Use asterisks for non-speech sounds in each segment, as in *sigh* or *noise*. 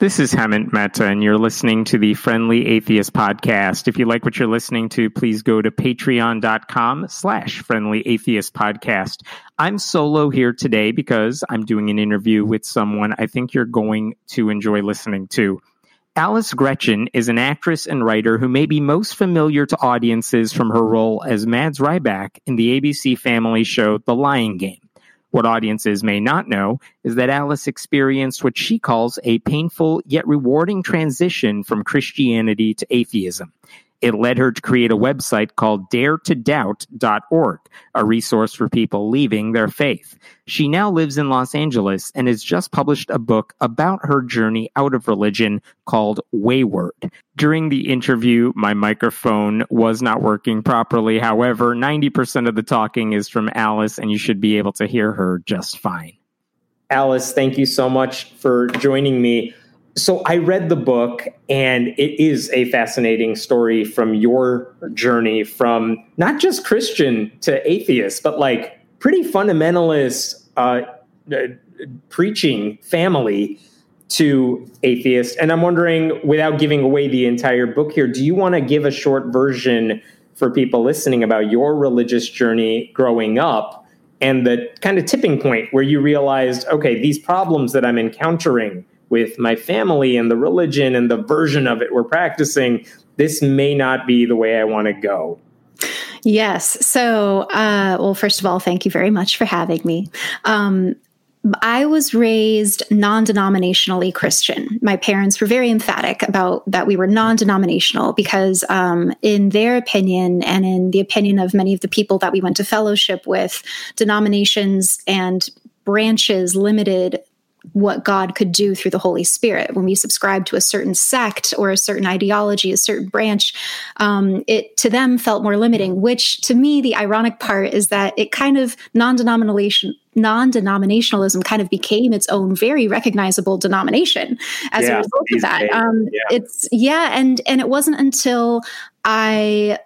This is Hemant Mehta, and you're listening to the Friendly Atheist Podcast. If you like what you're listening to, please go to patreon.com slash friendly atheist podcast. I'm solo here today because I'm doing an interview with someone I think you're going to enjoy listening to. Alice Greczyn is an actress and writer who may be most familiar to audiences from her role as Mads Rybak in the ABC family show The Lying Game. What audiences may not know is that Alice experienced what she calls a painful yet rewarding transition from Christianity to atheism. It led her to create a website called daretodoubt.org, a resource for people leaving their faith. She now lives in Los Angeles and has just published a book about her journey out of religion called Wayward. During the interview, my microphone was not working properly. However, 90% of the talking is from Alice, and you should be able to hear her just fine. Alice, thank you so much for joining me so I read the book, and it is a fascinating story from your journey from not just Christian to atheist, but like pretty fundamentalist uh, uh, preaching family to atheist. And I'm wondering, without giving away the entire book here, do you want to give a short version for people listening about your religious journey growing up and the kind of tipping point where you realized, okay, these problems that I'm encountering with my family and the religion and the version of it we're practicing, this may not be the way I want to go. Yes. So, uh, well, first of all, thank you very much for having me. Um, I was raised non denominationally Christian. My parents were very emphatic about that we were non denominational because, um, in their opinion, and in the opinion of many of the people that we went to fellowship with, denominations and branches limited what God could do through the Holy Spirit. When we subscribe to a certain sect or a certain ideology, a certain branch, um, it to them felt more limiting. Which to me, the ironic part is that it kind of non-denomination non-denominationalism kind of became its own very recognizable denomination as yeah, a result of that. Um, yeah. It's yeah, and and it wasn't until I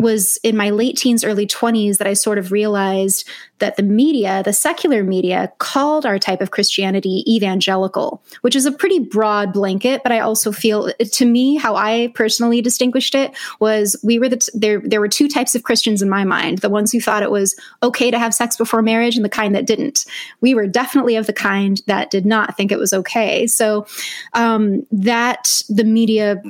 was in my late teens, early 20s that I sort of realized that the media, the secular media, called our type of Christianity evangelical, which is a pretty broad blanket. But I also feel, to me, how I personally distinguished it was we were the t- there. There were two types of Christians in my mind: the ones who thought it was okay to have sex before marriage, and the kind that didn't. We were definitely of the kind that did not think it was okay. So um, that the media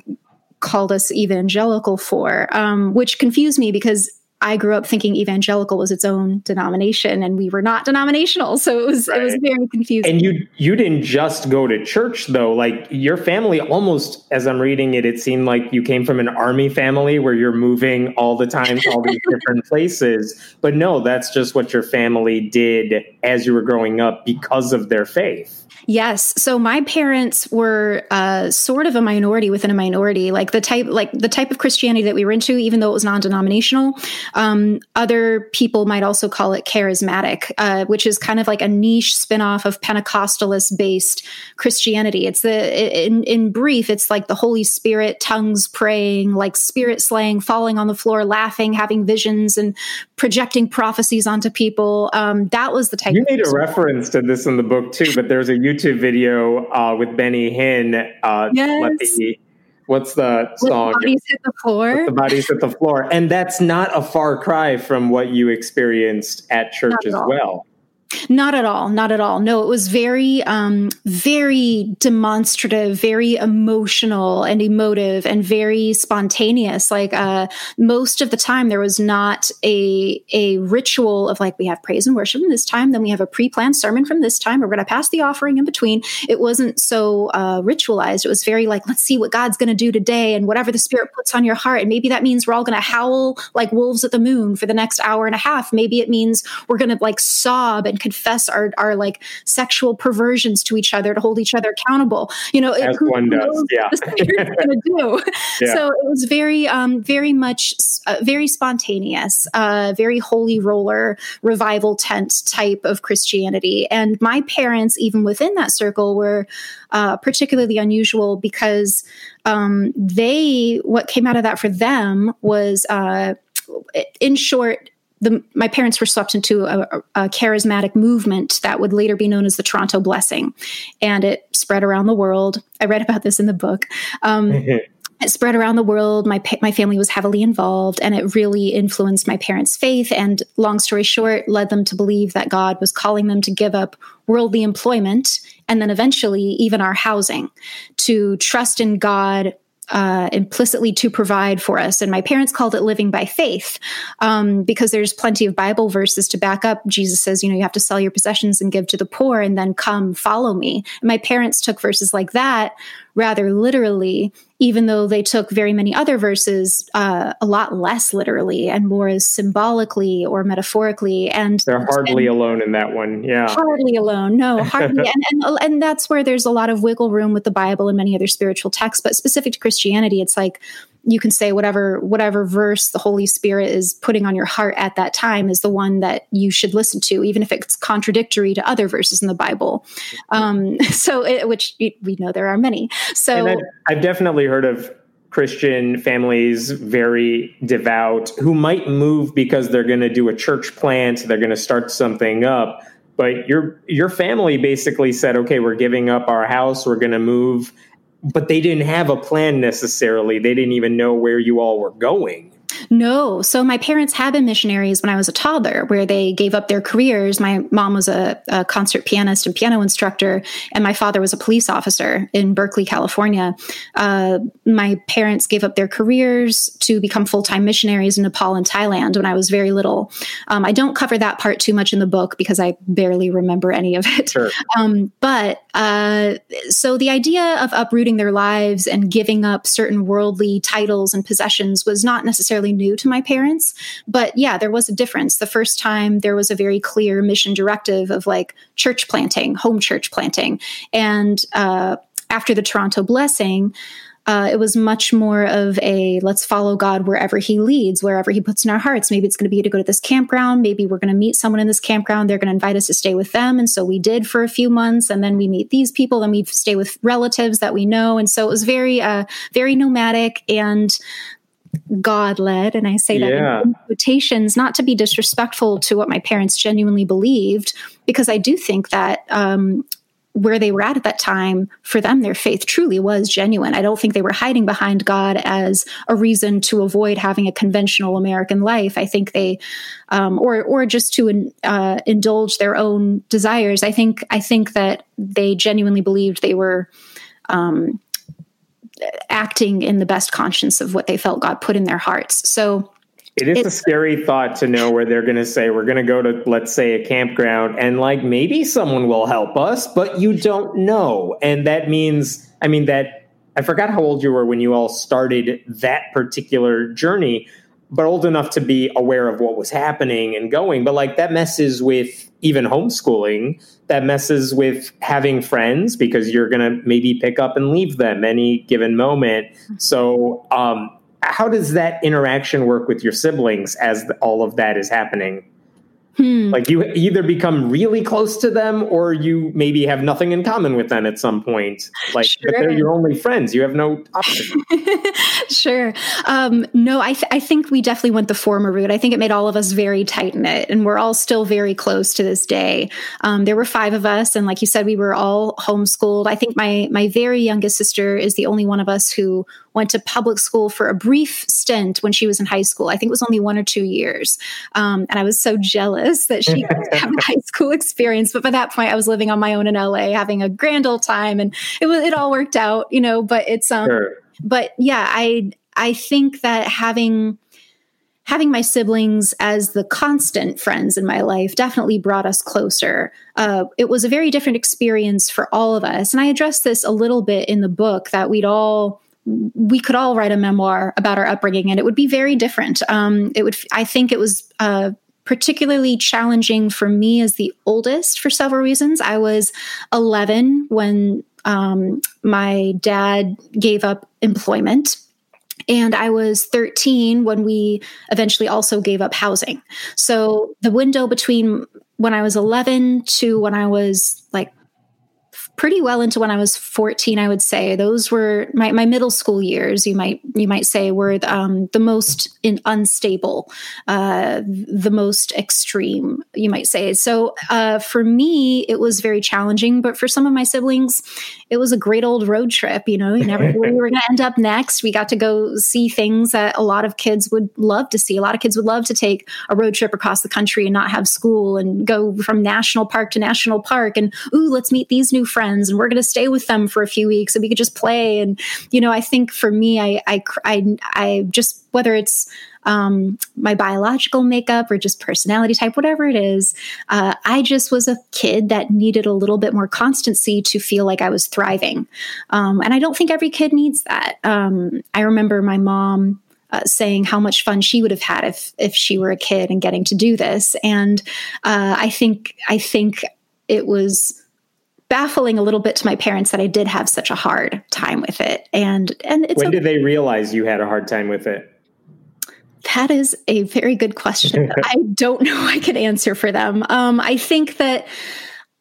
called us evangelical for, um, which confused me because I grew up thinking evangelical was its own denomination, and we were not denominational, so it was right. it was very confusing. And you you didn't just go to church though; like your family, almost as I'm reading it, it seemed like you came from an army family where you're moving all the time to all these *laughs* different places. But no, that's just what your family did as you were growing up because of their faith. Yes. So my parents were uh, sort of a minority within a minority, like the type, like the type of Christianity that we were into, even though it was non-denominational. Um, other people might also call it charismatic, uh, which is kind of like a niche spinoff of Pentecostalist-based Christianity. It's the in, in brief, it's like the Holy Spirit, tongues praying, like spirit slaying, falling on the floor, laughing, having visions, and projecting prophecies onto people. Um, that was the type. You made a reference to this in the book too, but there's a YouTube video uh, with Benny Hinn. Uh, yes. What's the song? The bodies hit the floor. The bodies hit the floor, and that's not a far cry from what you experienced at church as well. Not at all. Not at all. No, it was very, um, very demonstrative, very emotional and emotive and very spontaneous. Like, uh, most of the time there was not a, a ritual of like, we have praise and worship from this time, then we have a pre-planned sermon from this time. We're going to pass the offering in between. It wasn't so, uh, ritualized. It was very like, let's see what God's going to do today and whatever the spirit puts on your heart. And maybe that means we're all going to howl like wolves at the moon for the next hour and a half. Maybe it means we're going to like sob and confess our, our like sexual perversions to each other to hold each other accountable. You know, as one does, yeah. *laughs* do. Yeah. So it was very, um, very much, uh, very spontaneous, uh, very holy roller revival tent type of Christianity. And my parents, even within that circle, were uh, particularly unusual because um, they, what came out of that for them was, uh, in short, the, my parents were swept into a, a, charismatic movement that would later be known as the Toronto Blessing, and it spread around the world. I read about this in the book. Um, it spread around the world. My my family was heavily involved, and it really influenced my parents' faith. And long story short, led them to believe that God was calling them to give up worldly employment and then eventually even our housing, to trust in God uh, implicitly to provide for us. And my parents called it living by faith um, because there's plenty of Bible verses to back up. Jesus says, you know, you have to sell your possessions and give to the poor and then come follow me. And my parents took verses like that rather literally, even though they took very many other verses uh, a lot less literally and more as symbolically or metaphorically. And they're hardly and alone in that one. Yeah. Hardly alone. No, hardly. *laughs* and, and, and that's where there's a lot of wiggle room with the Bible and many other spiritual texts. But specific to Christianity, it's like, you can say whatever whatever verse the holy spirit is putting on your heart at that time is the one that you should listen to even if it's contradictory to other verses in the bible um, *laughs* so it, which we know there are many so I've, I've definitely heard of Christian families, very devout, who might move because they're going to do a church plant, they're going to start something up. But your your family basically said, "Okay, we're giving up our house, we're going to move but they didn't have a plan necessarily. They didn't even know where you all were going. No. So my parents had been missionaries when I was a toddler, where they gave up their careers. My mom was a, a, concert pianist and piano instructor, and my father was a police officer in Berkeley, California. Uh, my parents gave up their careers to become full time missionaries in Nepal and Thailand when I was very little. Um, I don't cover that part too much in the book because I barely remember any of it. Sure. Um, but uh, so the idea of uprooting their lives and giving up certain worldly titles and possessions was not necessarily new to my parents. But yeah, there was a difference. The first time there was a very clear mission directive of like church planting, home church planting. And uh, after the Toronto blessing, uh, it was much more of a let's follow God wherever He leads, wherever He puts in our hearts. Maybe it's going to be to go to this campground. Maybe we're going to meet someone in this campground. They're going to invite us to stay with them. And so we did for a few months. And then we meet these people and we stay with relatives that we know. And so it was very, uh, very nomadic. And God led. And I say that yeah. in quotations, not to be disrespectful to what my parents genuinely believed, because I do think that um, where they were at at that time, for them, their faith truly was genuine. I don't think they were hiding behind God as a reason to avoid having a conventional American life. I think they, um, or or just to uh, indulge their own desires. I think I think that they genuinely believed they were. Um, acting in the best conscience of what they felt God put in their hearts. So it is a scary thought to know where they're going to say, we're going to go to, let's say, a campground and like maybe someone will help us, but you don't know. And that means, I mean, that I forgot how old you were when you all started that particular journey, but old enough to be aware of what was happening and going. But like that messes with even homeschooling, that messes with having friends because you're going to maybe pick up and leave them any given moment. So, um, how does that interaction work with your siblings as the, all of that is happening? Hmm. Like you either become really close to them or you maybe have nothing in common with them at some point. Like sure. they're your only friends. You have no *laughs* option. sure. Um, no, I, th- I think we definitely went the former route. I think it made all of us very tight knit and we're all still very close to this day. Um, there were five of us. And like you said, we were all homeschooled. I think my, my very youngest sister is the only one of us who went to public school for a brief stint when she was in high school. I think it was only one or two years. Um, and I was so jealous that she *laughs* had a high school experience. But by that point, I was living on my own in LA, having a grand old time, and it was it all worked out, you know. But it's um, sure. but yeah, I I think that having having my siblings as the constant friends in my life definitely brought us closer. Uh, it was a very different experience for all of us. And I addressed this a little bit in the book that we'd all we could all write a memoir about our upbringing and it would be very different. Um, it would, I think it was, uh, particularly challenging for me as the oldest for several reasons. I was 11 when um, my dad gave up employment. And I was 13 when we eventually also gave up housing. So the window between when I was 11 to when I was like pretty well into when I was 14, I would say those were my, my middle school years. You might you might say were um, the most in, unstable, uh, the most extreme. You might say so. Uh, for me, it was very challenging, but for some of my siblings, it was a great old road trip. You know, you never knew where we *laughs* were going to end up next. We got to go see things that a lot of kids would love to see. A lot of kids would love to take a road trip across the country and not have school and go from national park to national park and ooh, let's meet these new friends and we're going to stay with them for a few weeks and we could just play. And you know, I think for me, I I I, I just whether it's um, my biological makeup or just personality type, whatever it is. Uh, I just was a kid that needed a little bit more constancy to feel like I was thriving. Um, and I don't think every kid needs that. Um, I remember my mom. Uh, saying how much fun she would have had if if she were a kid and getting to do this, and uh, I think I think it was baffling a little bit to my parents that I did have such a hard time with it. And and when okay. did they realize you had a hard time with it? That is a very good question. *laughs* I don't know I could answer for them. Um, I think that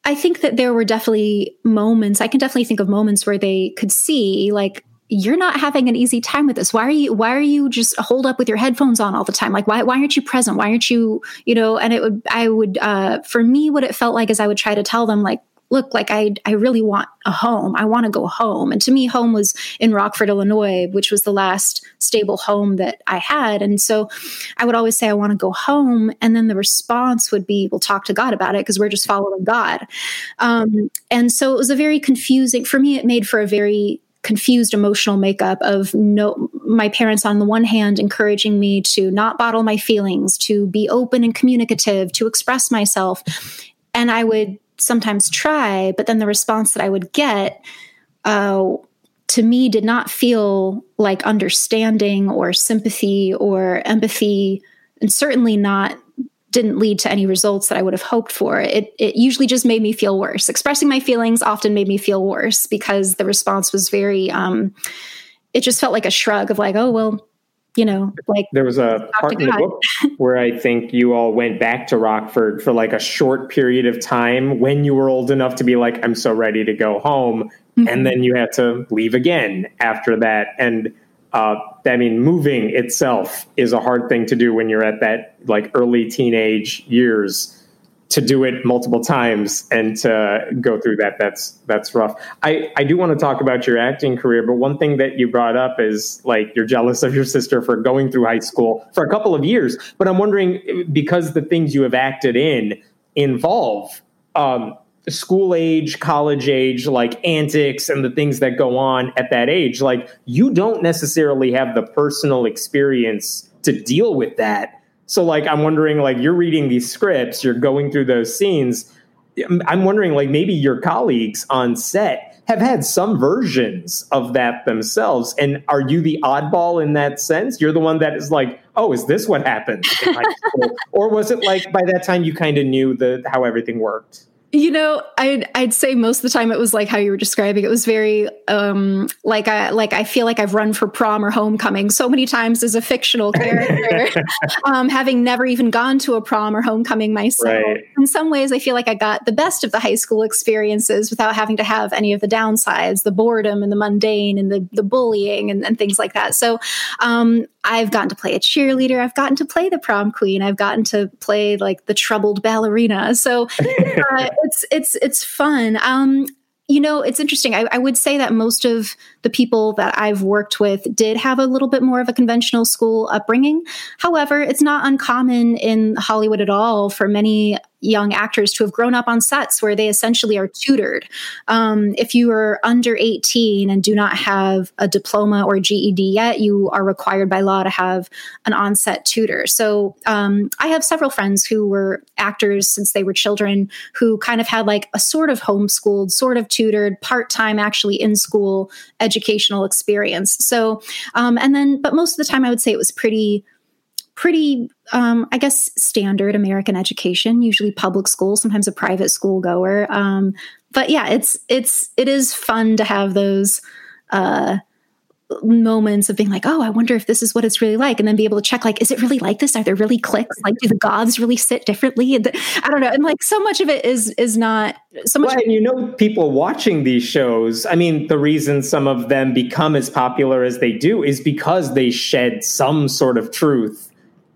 I think that there were definitely moments. I can definitely think of moments where they could see like you're not having an easy time with this. Why are you why are you just hold up with your headphones on all the time? Like why why aren't you present? Why aren't you, you know, and it would I would uh for me what it felt like is I would try to tell them like look, like I, I really want a home. I want to go home. And to me, home was in Rockford, Illinois, which was the last stable home that I had. And so I would always say, I want to go home. And then the response would be, we'll talk to God about it because we're just following God. Um, and so it was a very confusing, for me, it made for a very confused emotional makeup of no my parents on the one hand encouraging me to not bottle my feelings to be open and communicative to express myself and i would sometimes try, but then the response that I would get uh, to me did not feel like understanding or sympathy or empathy, and certainly not didn't lead to any results that I would have hoped for. It it usually just made me feel worse. Expressing my feelings often made me feel worse because the response was very um, it just felt like a shrug of like, oh well, you know, like there was a part in the book where I think you all went back to Rockford for like a short period of time when you were old enough to be like, I'm so ready to go home. Mm-hmm. And then you had to leave again after that. And uh, I mean, moving itself is a hard thing to do when you're at that like early teenage years to do it multiple times and to go through that that's that's rough. I i do want to talk about your acting career but one thing that you brought up is like you're jealous of your sister for going through high school for a couple of years but i'm wondering because the things you have acted in involve um, school age college age like antics and the things that go on at that age like you don't necessarily have the personal experience to deal with that so like I'm wondering like you're reading these scripts, you're going through those scenes. I'm wondering like maybe your colleagues on set have had some versions of that themselves. And are you the oddball in that sense? You're the one that is like, oh, is this what happened? *laughs* or was it like by that time you kind of knew the how everything worked? You know, I'd I'd say most of the time it was like how you were describing. It was very um, like I like I feel like I've run for prom or homecoming so many times as a fictional character, *laughs* um, having never even gone to a prom or homecoming myself. Right. In some ways, I feel like I got the best of the high school experiences without having to have any of the downsides, the boredom and the mundane and the the bullying and, and things like that. So um, I've gotten to play a cheerleader. I've gotten to play the prom queen. I've gotten to play like the troubled ballerina. So *laughs* uh, it's it's it's fun. Um, you know, it's interesting. I, I, would say that most of the people that I've worked with did have a little bit more of a conventional school upbringing. However, it's not uncommon in Hollywood at all for many young actors to have grown up on sets where they essentially are tutored. Um, if you are under 18 and do not have a diploma or GED yet, you are required by law to have an on-set tutor. So um, I have several friends who were actors since they were children who kind of had like a sort of homeschooled, sort of tutored, part-time actually in school educational experience. So, um, and then, but most of the time I would say it was pretty pretty, um, I guess, standard American education, usually public school, sometimes a private school goer. Um, but yeah, it's it's it is fun to have those uh, moments of being like, oh, I wonder if this is what it's really like. And then be able to check, like, is it really like this? Are there really clicks? Like, do the goths really sit differently? I don't know. And like so much of it is is not so much. Well, and you know, people watching these shows, I mean, the reason some of them become as popular as they do is because they shed some sort of truth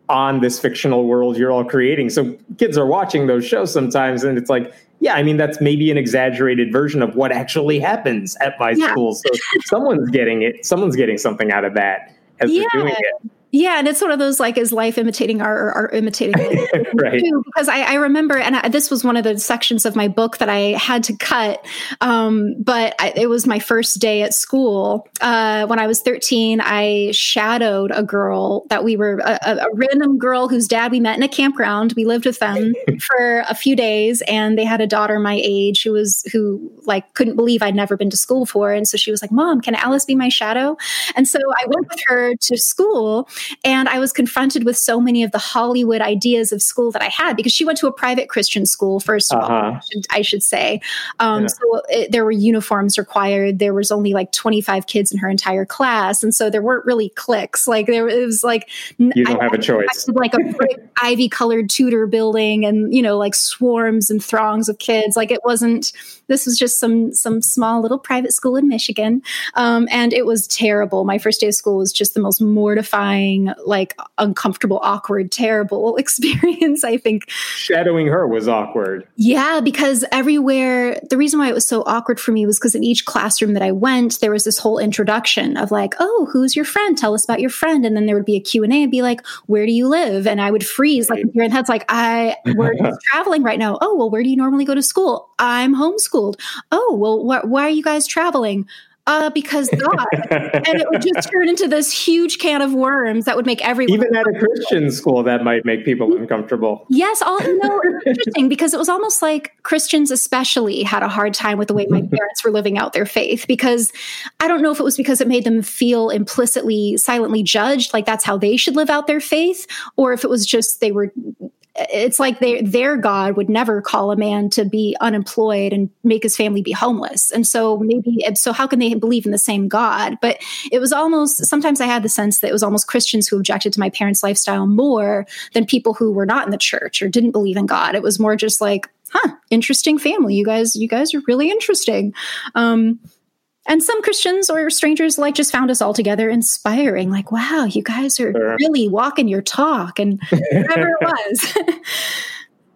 on this fictional world you're all creating. So kids are watching those shows sometimes and it's like, yeah, I mean, that's maybe an exaggerated version of what actually happens at my yeah. school. So *laughs* someone's getting it, someone's getting something out of that as yeah. they're doing it. Yeah, and it's one of those like is life imitating our or art imitating *laughs* right? Too, because I, I, remember, and I, this was one of the sections of my book that I had to cut. Um, but I, it was my first day at school uh, when I was 13. I shadowed a girl that we were a, a, random girl whose dad we met in a campground. We lived with them *laughs* for a few days, and they had a daughter my age who was who like couldn't believe I'd never been to school before, and so she was like, "Mom, can Alice be my shadow?" And so I went with her to school and I was confronted with so many of the Hollywood ideas of school that I had because she went to a private Christian school, 1st uh-huh. of all, uh-huh. I should, I should say. Um, yeah. So it, there were uniforms required. There was only like 25 kids in her entire class. And so there weren't really cliques. Like there it was like, you don't I, have a choice. like a *laughs* ivy colored Tudor building and, you know, like swarms and throngs of kids. Like it wasn't, this was just some, some small little private school in Michigan. Um, and it was terrible. My first day of school was just the most mortifying like uncomfortable, awkward, terrible *laughs* experience. I think shadowing her was awkward. Yeah, because everywhere, the reason why it was so awkward for me was because in each classroom that I went, there was this whole introduction of like, oh, who's your friend? Tell us about your friend. And then there would be a Q&A and be like, where do you live? And I would freeze like your head's like, I, we're *laughs* traveling right now. Oh, well, where do you normally go to school? I'm homeschooled. Oh, well, wh- why are you guys traveling? Uh, because God. and it would just *laughs* turn into this huge can of worms that would make everyone. Even at a Christian school, that might make people uncomfortable. Yes. All, you know, interesting because it was almost like Christians, especially, had a hard time with the way my *laughs* parents were living out their faith. Because I don't know if it was because it made them feel implicitly, silently judged, like that's how they should live out their faith, or if it was just they were it's like they, their God would never call a man to be unemployed and make his family be homeless. And so maybe, so how can they believe in the same God? But it was almost, sometimes I had the sense that it was almost Christians who objected to my parents' lifestyle more than people who were not in the church or didn't believe in God. It was more just like, huh, interesting family. You guys, you guys are really interesting. Um, and some Christians or strangers like just found us all together inspiring. Like, wow, you guys are sure. really walking your talk, and *laughs* whatever it was.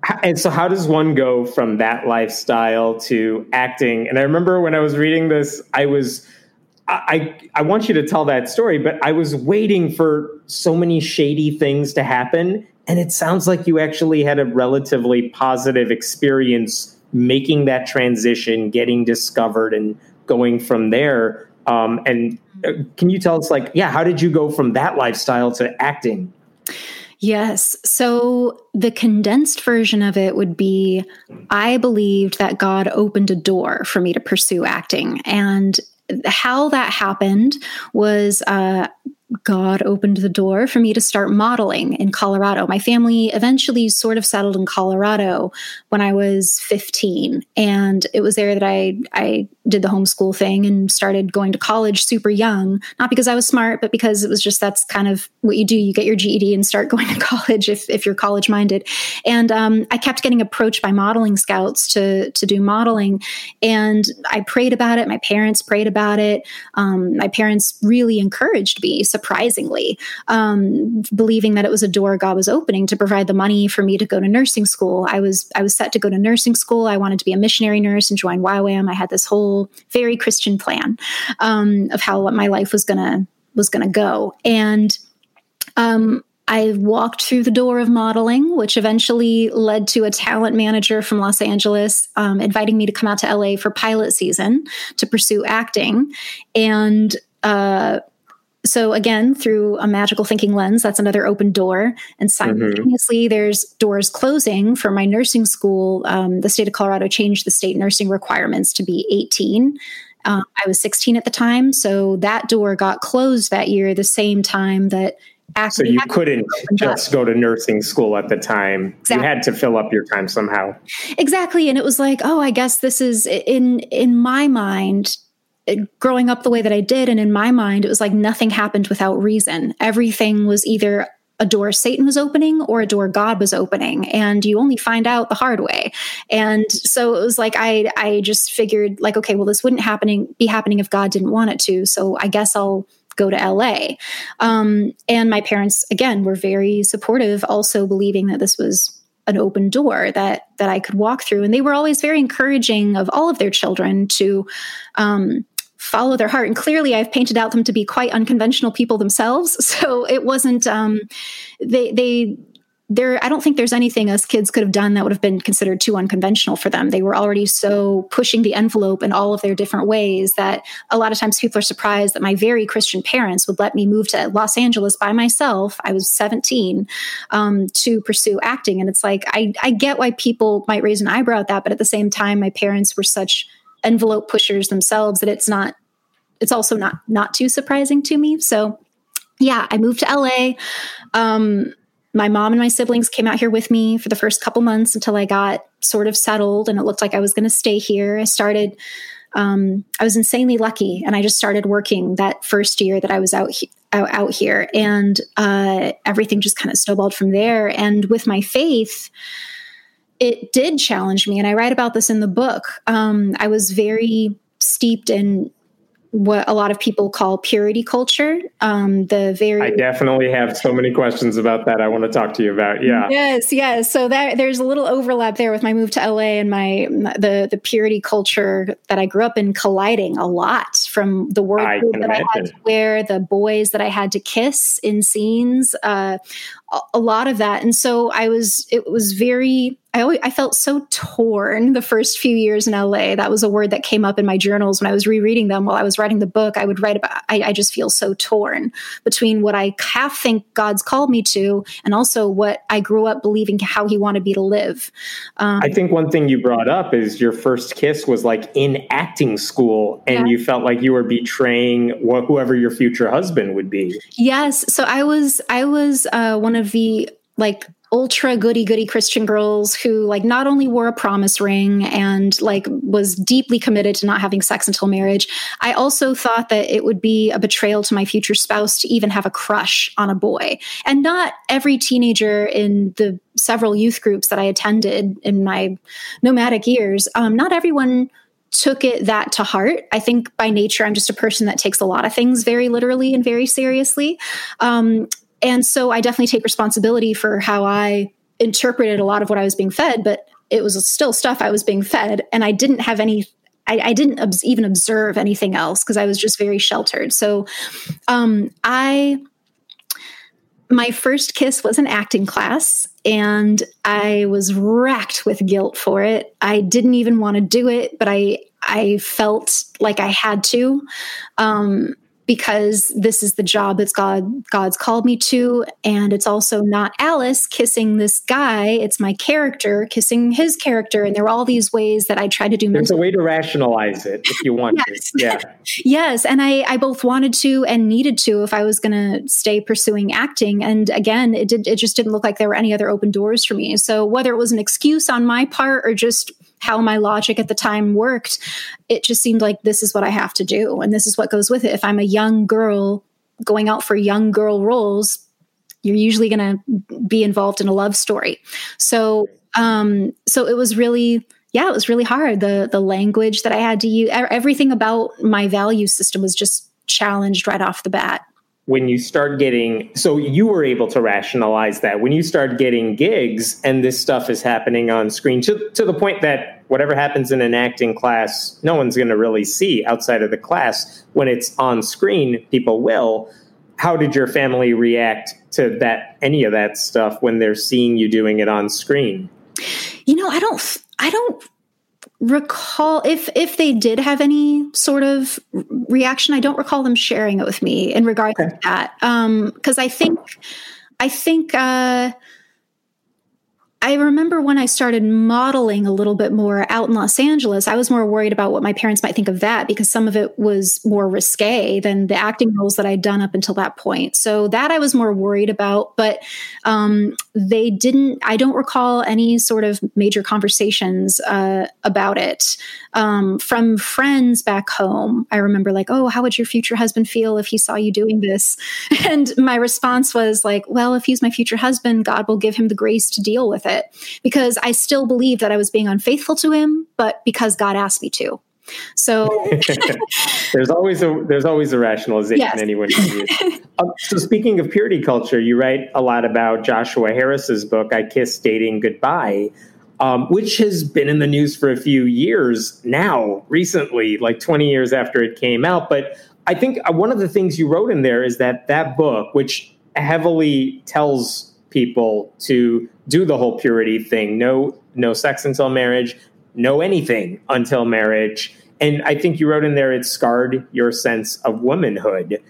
*laughs* and so, how does one go from that lifestyle to acting? And I remember when I was reading this, I was. I, I want you to tell that story, but I was waiting for so many shady things to happen. And it sounds like you actually had a relatively positive experience making that transition, getting discovered, and going from there. Um, and uh, can you tell us, like, yeah, how did you go from that lifestyle to acting? Yes. So the condensed version of it would be I believed that God opened a door for me to pursue acting. And how that happened was uh, God opened the door for me to start modeling in Colorado. My family eventually sort of settled in Colorado when I was 15. And it was there that I, I did the homeschool thing and started going to college super young. Not because I was smart, but because it was just that's kind of what you do. You get your GED and start *laughs* going to college if, if you're college minded. And um, I kept getting approached by modeling scouts to, to do modeling. And I prayed about it. My parents prayed about it. Um, my parents really encouraged me. So surprisingly, um, believing that it was a door God was opening to provide the money for me to go to nursing school. I was I was set to go to nursing school. I wanted to be a missionary nurse and join YWAM. I had this whole very Christian plan um, of how my life was gonna was gonna go, and um, I walked through the door of modeling, which eventually led to a talent manager from Los Angeles um, inviting me to come out to LA for pilot season to pursue acting. And uh, so again through a magical thinking lens that's another open door and mm-hmm. simultaneously mm-hmm. there's doors closing for my nursing school um, the state of colorado changed the state nursing requirements to be 18 uh, i was 16 at the time so that door got closed that year the same time that so you couldn't just go to nursing school at the time exactly. you had to fill up your time somehow exactly and it was like oh i guess this is in in my mind growing up the way that I did, and in my mind, it was like nothing happened without reason. Everything was either a door Satan was opening or a door God was opening. And you only find out the hard way. And so it was like I I just figured like, okay, well, this wouldn't happening be happening if God didn't want it to. So I guess I'll go to LA. Um, and my parents, again, were very supportive, also believing that this was an open door that that I could walk through. And they were always very encouraging of all of their children to um, follow their heart. And clearly, I've painted out them to be quite unconventional people themselves. *laughs* So it wasn't um, they they there i don't think there's anything us kids could have done that would have been considered too unconventional for them they were already so pushing the envelope in all of their different ways that a lot of times people are surprised that my very christian parents would let me move to los angeles by myself i was 17 um, to pursue acting and it's like I, I get why people might raise an eyebrow at that but at the same time my parents were such envelope pushers themselves that it's not it's also not not too surprising to me so yeah i moved to la um, my mom and my siblings came out here with me for the first couple months until I got sort of settled and it looked like I was going to stay here. I started, um, I was insanely lucky and I just started working that first year that I was out, out, out, here. And uh, everything just kind of snowballed from there. And with my faith, it did challenge me. And I write about this in the book. Um, I was very steeped in what a lot of people call purity culture. Um, the very I definitely have so many questions about that. I want to talk to you about. Yeah. Yes, yes. So that there's a little overlap there with my move to LA and my the the purity culture that I grew up in colliding a lot from the word that imagine. I had to wear, the boys that I had to kiss in scenes, uh, a lot of that. And so I was. It was very I always, I felt so torn the first few years in LA. That was a word that came up in my journals when I was rereading them while I was writing the book. I would write about, I, I just feel so torn between what I half think God's called me to and also what I grew up believing how he wanted me to live. Um, I think one thing you brought up is your first kiss was like in acting school and yeah. you felt like you were betraying wh- whoever your future husband would be. Yes. So I was, I was uh, one of the like ultra goody goody Christian girls who like not only wore a promise ring and like was deeply committed to not having sex until marriage, I also thought that it would be a betrayal to my future spouse to even have a crush on a boy. And not every teenager in the several youth groups that I attended in my nomadic years, um, not everyone took it that to heart. I think by nature, I'm just a person that takes a lot of things very literally and very seriously. Um, and so I definitely take responsibility for how I interpreted a lot of what I was being fed, but it was still stuff I was being fed. And I didn't have any, I, I didn't ob- even observe anything else because I was just very sheltered. So um, I, my first kiss was an acting class and I was racked with guilt for it. I didn't even want to do it, but I, I felt like I had to. Um, because this is the job that's God God's called me to. And it's also not Alice kissing this guy. It's my character kissing his character. And there are all these ways that I try to do There's a way to rationalize it if you want yes. to yeah. *laughs* Yes. And I I both wanted to and needed to if I was going to stay pursuing acting. And again it did it just didn't look like there were any other open doors for me. So whether it was an excuse on my part or just how my logic at the time worked, it just seemed like this is what I have to do. And this is what goes with it. If I'm a young girl going out for young girl roles, you're usually going to be involved in a love story. So, um, so it was really, yeah, it was really hard. The, the language that I had to use, everything about my value system was just challenged right off the bat when you start getting so you were able to rationalize that. When you start getting gigs and this stuff is happening on screen to, to the point that whatever happens in an acting class no one's going to really see outside of the class. When it's on screen people will. How did your family react to that any of that stuff when they're seeing you doing it on screen? You know i don't i don't recall if if they did have any sort of reaction i don't recall them sharing it with me in regard okay. to that um because i think i think uh I remember when I started modeling a little bit more out in Los Angeles, I was more worried about what my parents might think of that because some of it was more risque than the acting roles that I'd done up until that point. So that I was more worried about, but um, they didn't, I don't recall any sort of major conversations uh, about it. Um, from friends back home, I remember like, oh, how would your future husband feel if he saw you doing this? *laughs* And my response was like, well, if he's my future husband, God will give him the grace to deal with it because I still believe that I was being unfaithful to him, but because God asked me to. So *laughs* there's always a there's always a rationalization yes. anyone can use. um, so speaking of purity culture, you write a lot about Joshua Harris's book "I Kissed Dating Goodbye," um, which has been in the news for a few years now, recently, like 20 years after it came out. But I think uh, one of the things you wrote in there is that that book, which heavily tells people to do the whole purity thing. No no sex until marriage no anything until marriage. And i think you wrote in there it scarred your sense of womanhood.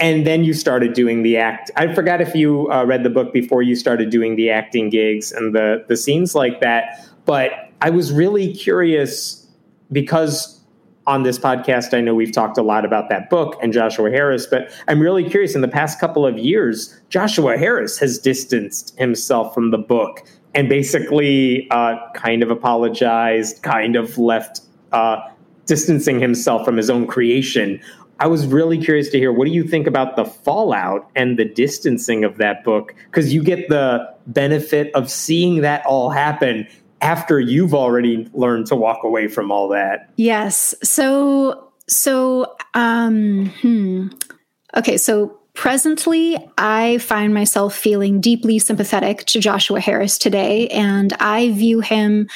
And then you started doing the act i forgot if you uh, read the book before you started doing the acting gigs and the the scenes like that but i was really curious because on this podcast, I know we've talked a lot about that book and Joshua Harris, but I'm really curious. In the past couple of years, Joshua Harris has distanced himself from the book and basically uh, kind of apologized, kind of left uh, distancing himself from his own creation. I was really curious to hear what do you think about the fallout and the distancing of that book? Because you get the benefit of seeing that all happen after you've already learned to walk away from all that. Yes. So, so, um, hmm. Okay. So presently, I find myself feeling deeply sympathetic to Joshua Harris today, and I view him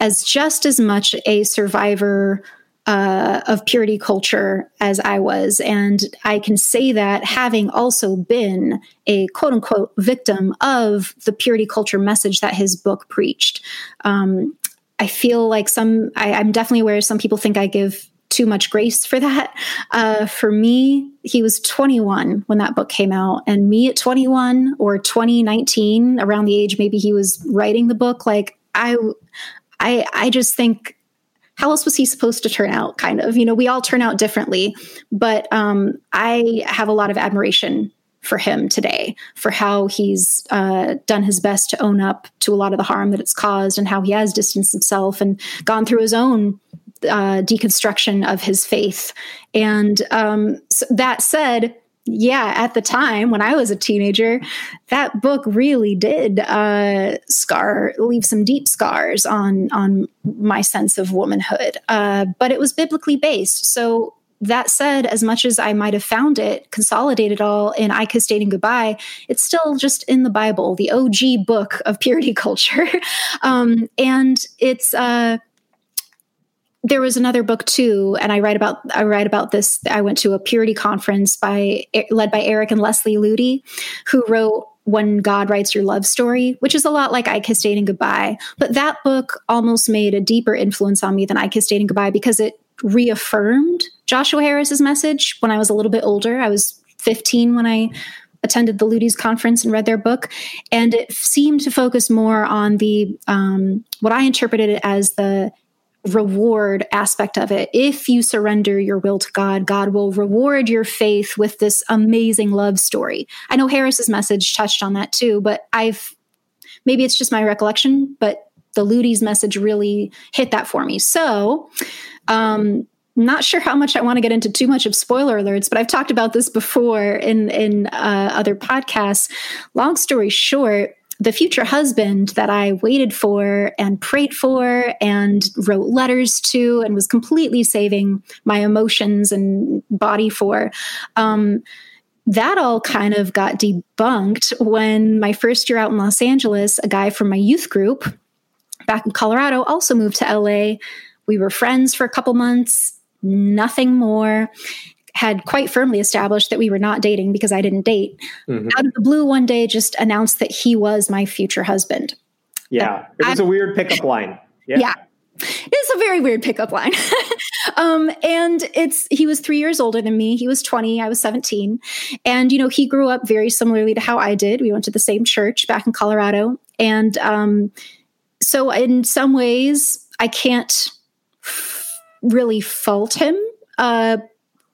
as just as much a survivor uh, of purity culture as I was. And I can say that having also been a quote unquote victim of the purity culture message that his book preached. Um, I feel like some, I, I'm definitely aware some people think I give too much grace for that. Uh, for me, he was 21 when that book came out, and me at 21 or 2019, around the age maybe he was writing the book, like I, I, I just think how else was he supposed to turn out? Kind of, you know, we all turn out differently, but um, I have a lot of admiration for him today for how he's uh, done his best to own up to a lot of the harm that it's caused and how he has distanced himself and gone through his own uh, deconstruction of his faith. And um, so that said, yeah, at the time when I was a teenager, that book really did uh, scar, leave some deep scars on on my sense of womanhood. Uh, but it was biblically based, so that said, as much as I might have found it consolidated all in I Kissed Dating Goodbye, it's still just in the Bible, the OG book of purity *laughs* culture. um, and it's uh, there was another book too, and I write about I write about this. I went to a purity conference by led by Eric and Leslie Ludy, who wrote when God Writes Your Love Story, which is a lot like I Kissed Dating Goodbye. But that book almost made a deeper influence on me than I Kissed Dating Goodbye because it reaffirmed Joshua Harris's message when I was a little bit older. I was 15 when I attended the Ludy's conference and read their book, and it seemed to focus more on the um, what I interpreted it as the reward aspect of it. If you surrender your will to God, God will reward your faith with this amazing love story. I know Harris's message touched on that too, but I've maybe it's just my recollection, but the Ludy's message really hit that for me. So, um, not sure how much I want to get into too much of spoiler alerts, but I've talked about this before in in uh, other podcasts. Long story short, the future husband that I waited for and prayed for and wrote letters to and was completely saving my emotions and body for. Um, that all kind of got debunked when my first year out in Los Angeles, a guy from my youth group back in Colorado also moved to LA. We were friends for a couple months, nothing more had quite firmly established that we were not dating because I didn't date. Mm-hmm. Out of the blue, one day just announced that he was my future husband. Yeah, it was I, a weird pickup line. Yeah. yeah. It's a very weird pickup line. *laughs* um, and it's he was three years older than me. He was 20, I was 17. And you know, he grew up very similarly to how I did. We went to the same church back in Colorado. And um, so, in some ways, I can't really fault him uh,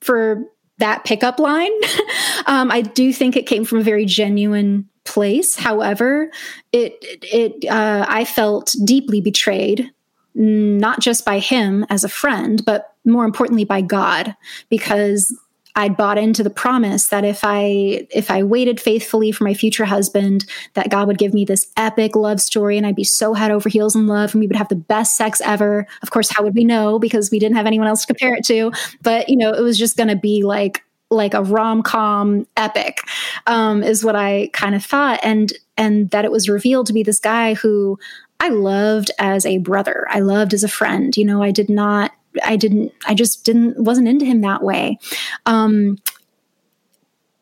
for that pickup line. *laughs* um, I do think it came from a very genuine place. However, it it uh, I felt deeply betrayed, not just by him as a friend, but more importantly by God, because I'd bought into the promise that if I if I waited faithfully for my future husband, that God would give me this epic love story and I'd be so head over heels in love and we would have the best sex ever. Of course, how would we know because we didn't have anyone else to compare it to, but you know, it was just going to be like like a rom-com epic um, is what I kind of thought and and that it was revealed to be this guy who I loved as a brother. I loved as a friend. You know, I did not I didn't, I just didn't, wasn't into him that way. Um,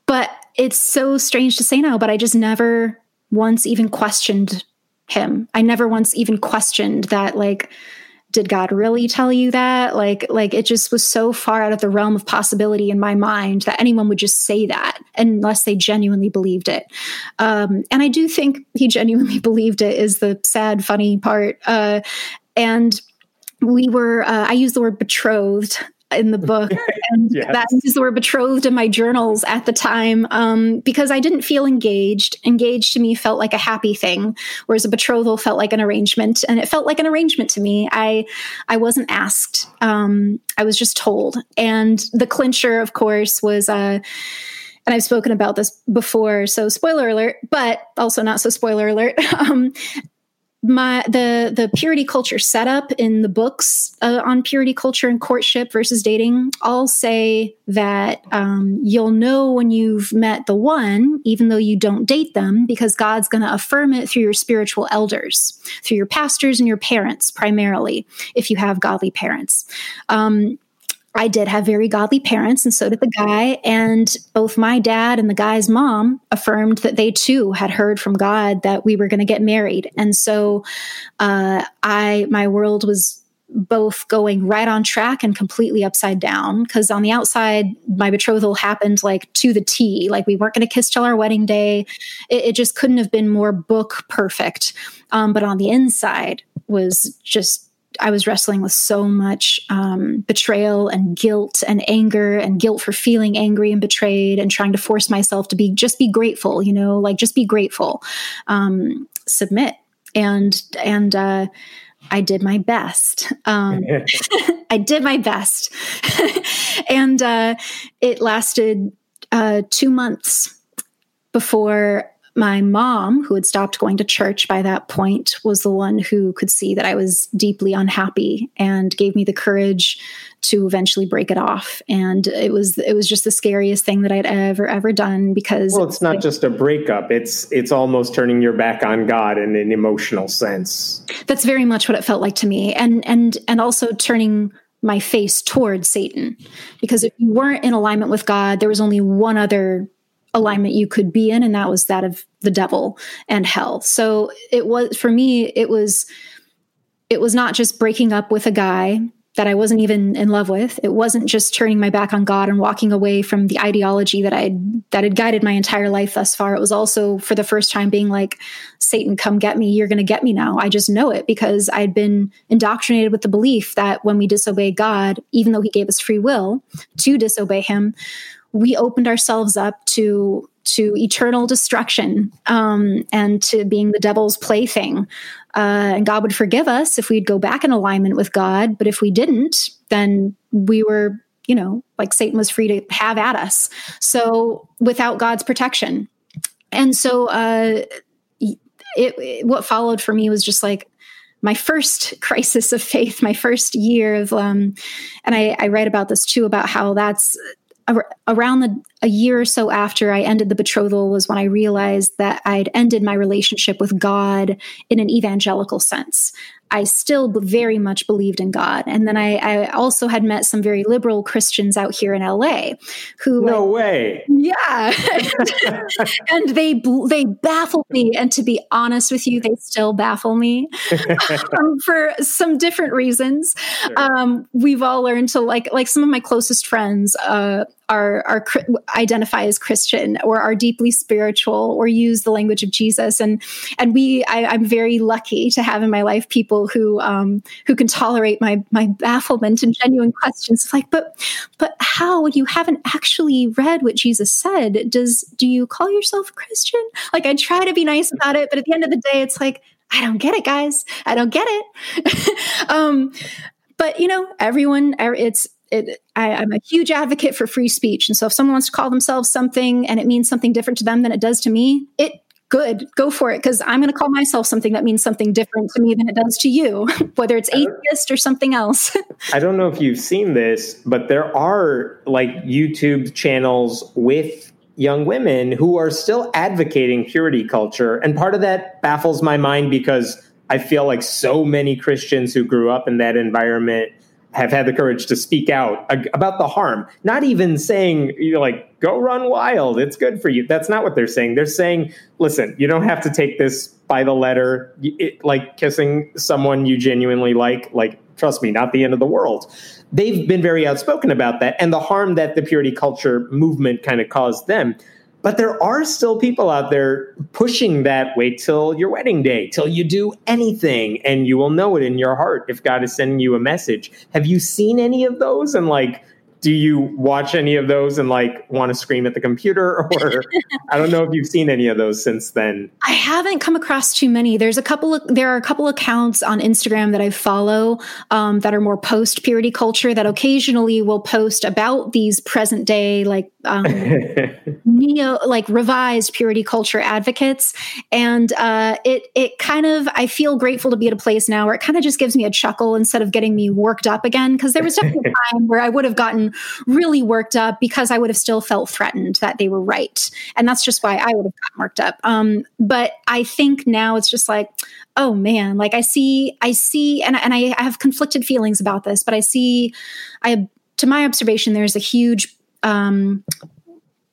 but it's so strange to say now, but I just never once even questioned him. I never once even questioned that, like, did God really tell you that? Like, like it just was so far out of the realm of possibility in my mind that anyone would just say that unless they genuinely believed it. Um, and I do think he genuinely *laughs* believed it is the sad, funny part. Uh, and we were uh, i use the word betrothed in the book. *laughs* And yes. that used the word betrothed in my journals at the time um, because i didn't feel engaged. Engaged to me felt like a happy thing whereas a betrothal felt like an arrangement. And it felt like an arrangement to me. I i wasn't asked um, i was just told. And the clincher of course was uh, and I've spoken about this before, so spoiler alert, but also not so spoiler alert. *laughs* Um, my the the purity culture setup in the books uh, on purity culture and courtship versus dating all say that um, you'll know when you've met the one even though you don't date them because god's going to affirm it through your spiritual elders through your pastors and your parents primarily if you have godly parents. Um, I did have very godly parents, and so did the guy. And both my dad and the guy's mom affirmed that they too had heard from God that we were going to get married. And so, uh, I my world was both going right on track and completely upside down. Because on the outside, my betrothal happened like to the T. Like we weren't going to kiss till our wedding day. It, it, just couldn't have been more book perfect. Um, but on the inside was just I was wrestling with so much um, betrayal and guilt and anger and guilt for feeling angry and betrayed and trying to force myself to be just be grateful, you know, like just be grateful, um, submit. And and uh, I did my best. Um, *laughs* *laughs* I did my best, *laughs* and uh, it lasted uh, two months before my mom, who had stopped going to church by that point, was the one who could see that I was deeply unhappy and gave me the courage to eventually break it off. And it was it was just the scariest thing that I'd ever ever done because well, it's not like, just a breakup; it's it's almost turning your back on God in an emotional sense. That's very much what it felt like to me, and and and also turning my face towards Satan, because if you weren't in alignment with God, there was only one other alignment you could be in and that was that of the devil and hell so it was for me it was it was not just breaking up with a guy that I wasn't even in love with. It wasn't just turning my back on God and walking away from the ideology that I that had guided my entire life thus far. It was also for the first time being like, Satan, come get me. You're going to get me now. I just know it because I'd been indoctrinated with the belief that when we disobey God, even though He gave us free will to disobey Him, we opened ourselves up to to eternal destruction um, and to being the devil's plaything. Uh, and God would forgive us if we'd go back in alignment with God. But if we didn't, then we were, you know, like Satan was free to have at us. So without God's protection. And so uh, it, it, what followed for me was just like, my first *laughs* crisis of faith, my first year of, um, and I, I write about this too about how that's around the, a year or so after I ended the betrothal was when I realized that I'd ended my relationship with God in an evangelical sense. I still very much believed in God. And then I, I also had met some very liberal Christians out here in LA who No like, way. Yeah. *laughs* and they they baffled me and to be honest with you, they still baffle me *laughs* um, for some different reasons. Sure. Um, we've all learned to like like some of my closest friends uh, are are identify as Christian or are deeply spiritual or use the language of Jesus and and we I, am very lucky to have in my life people who um, who can tolerate my my bafflement and genuine questions. Like but but how? When you haven't actually read what Jesus said. Does do you call yourself a Christian? Like I try to be nice about it but at the end of the day it's like I don't get it guys. I don't get it. *laughs* Um, but you know everyone it's it, I, am a huge advocate for free speech. And so if someone wants to call themselves something and it means something different to them than it does to me, it good, go for it. Cause I'm going to call myself something that means something different to me than it does to you, *laughs* whether it's atheist or something else. *laughs* I don't know if you've seen this, but there are like YouTube channels with young women who are still advocating purity culture. And part of that baffles my mind because I feel like so many Christians who grew up in that environment have had the courage to speak out about the harm. Not even saying, you know, like, go run wild, it's good for you. That's not what they're saying. They're saying, listen, you don't have to take this by the letter, it, like kissing someone you genuinely like, like, trust me, not the end of the world. They've been very outspoken about that and the harm that the purity culture movement kind of caused them. But there are still people out there pushing that wait till your wedding day, till you do anything, and you will know it in your heart if God is sending you a message. Have you seen any of those? And like, do you watch any of those and like want to scream at the computer? *laughs* Or i don't know if you've seen any of those since then. I haven't come across too many. There's a couple of there are a couple accounts on instagram that i follow um, that are more post purity culture that occasionally will post about these present day like um, *laughs* neo like revised purity culture advocates. And uh, it it kind of i feel grateful to be at a place now where it kind of just gives me a chuckle instead of getting me worked up again because there was definitely a *laughs* time where i would have gotten really worked up because I would have still felt threatened that they were right. And that's just why I would have gotten worked up. Um, but I think now it's just like, oh man, like I see, I see, and, and I, I have conflicted feelings about this, but I see, I, to my observation, there's a huge, um,